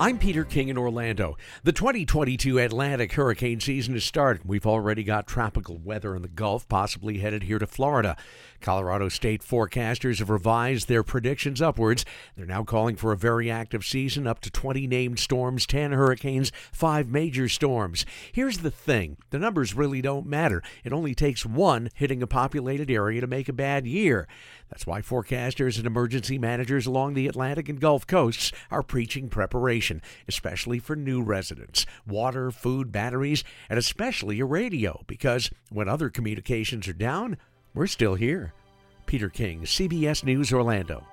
I'm Peter King in Orlando. The 2022 Atlantic hurricane season has started. We've already got tropical weather in the Gulf, possibly headed here to Florida. Colorado state forecasters have revised their predictions upwards. They're now calling for a very active season, up to 20 named storms, 10 hurricanes, 5 major storms. Here's the thing the numbers really don't matter. It only takes one hitting a populated area to make a bad year. That's why forecasters and emergency managers along the Atlantic and Gulf coasts are preaching preparation, especially for new residents. Water, food, batteries, and especially a radio, because when other communications are down, we're still here. Peter King, CBS News, Orlando.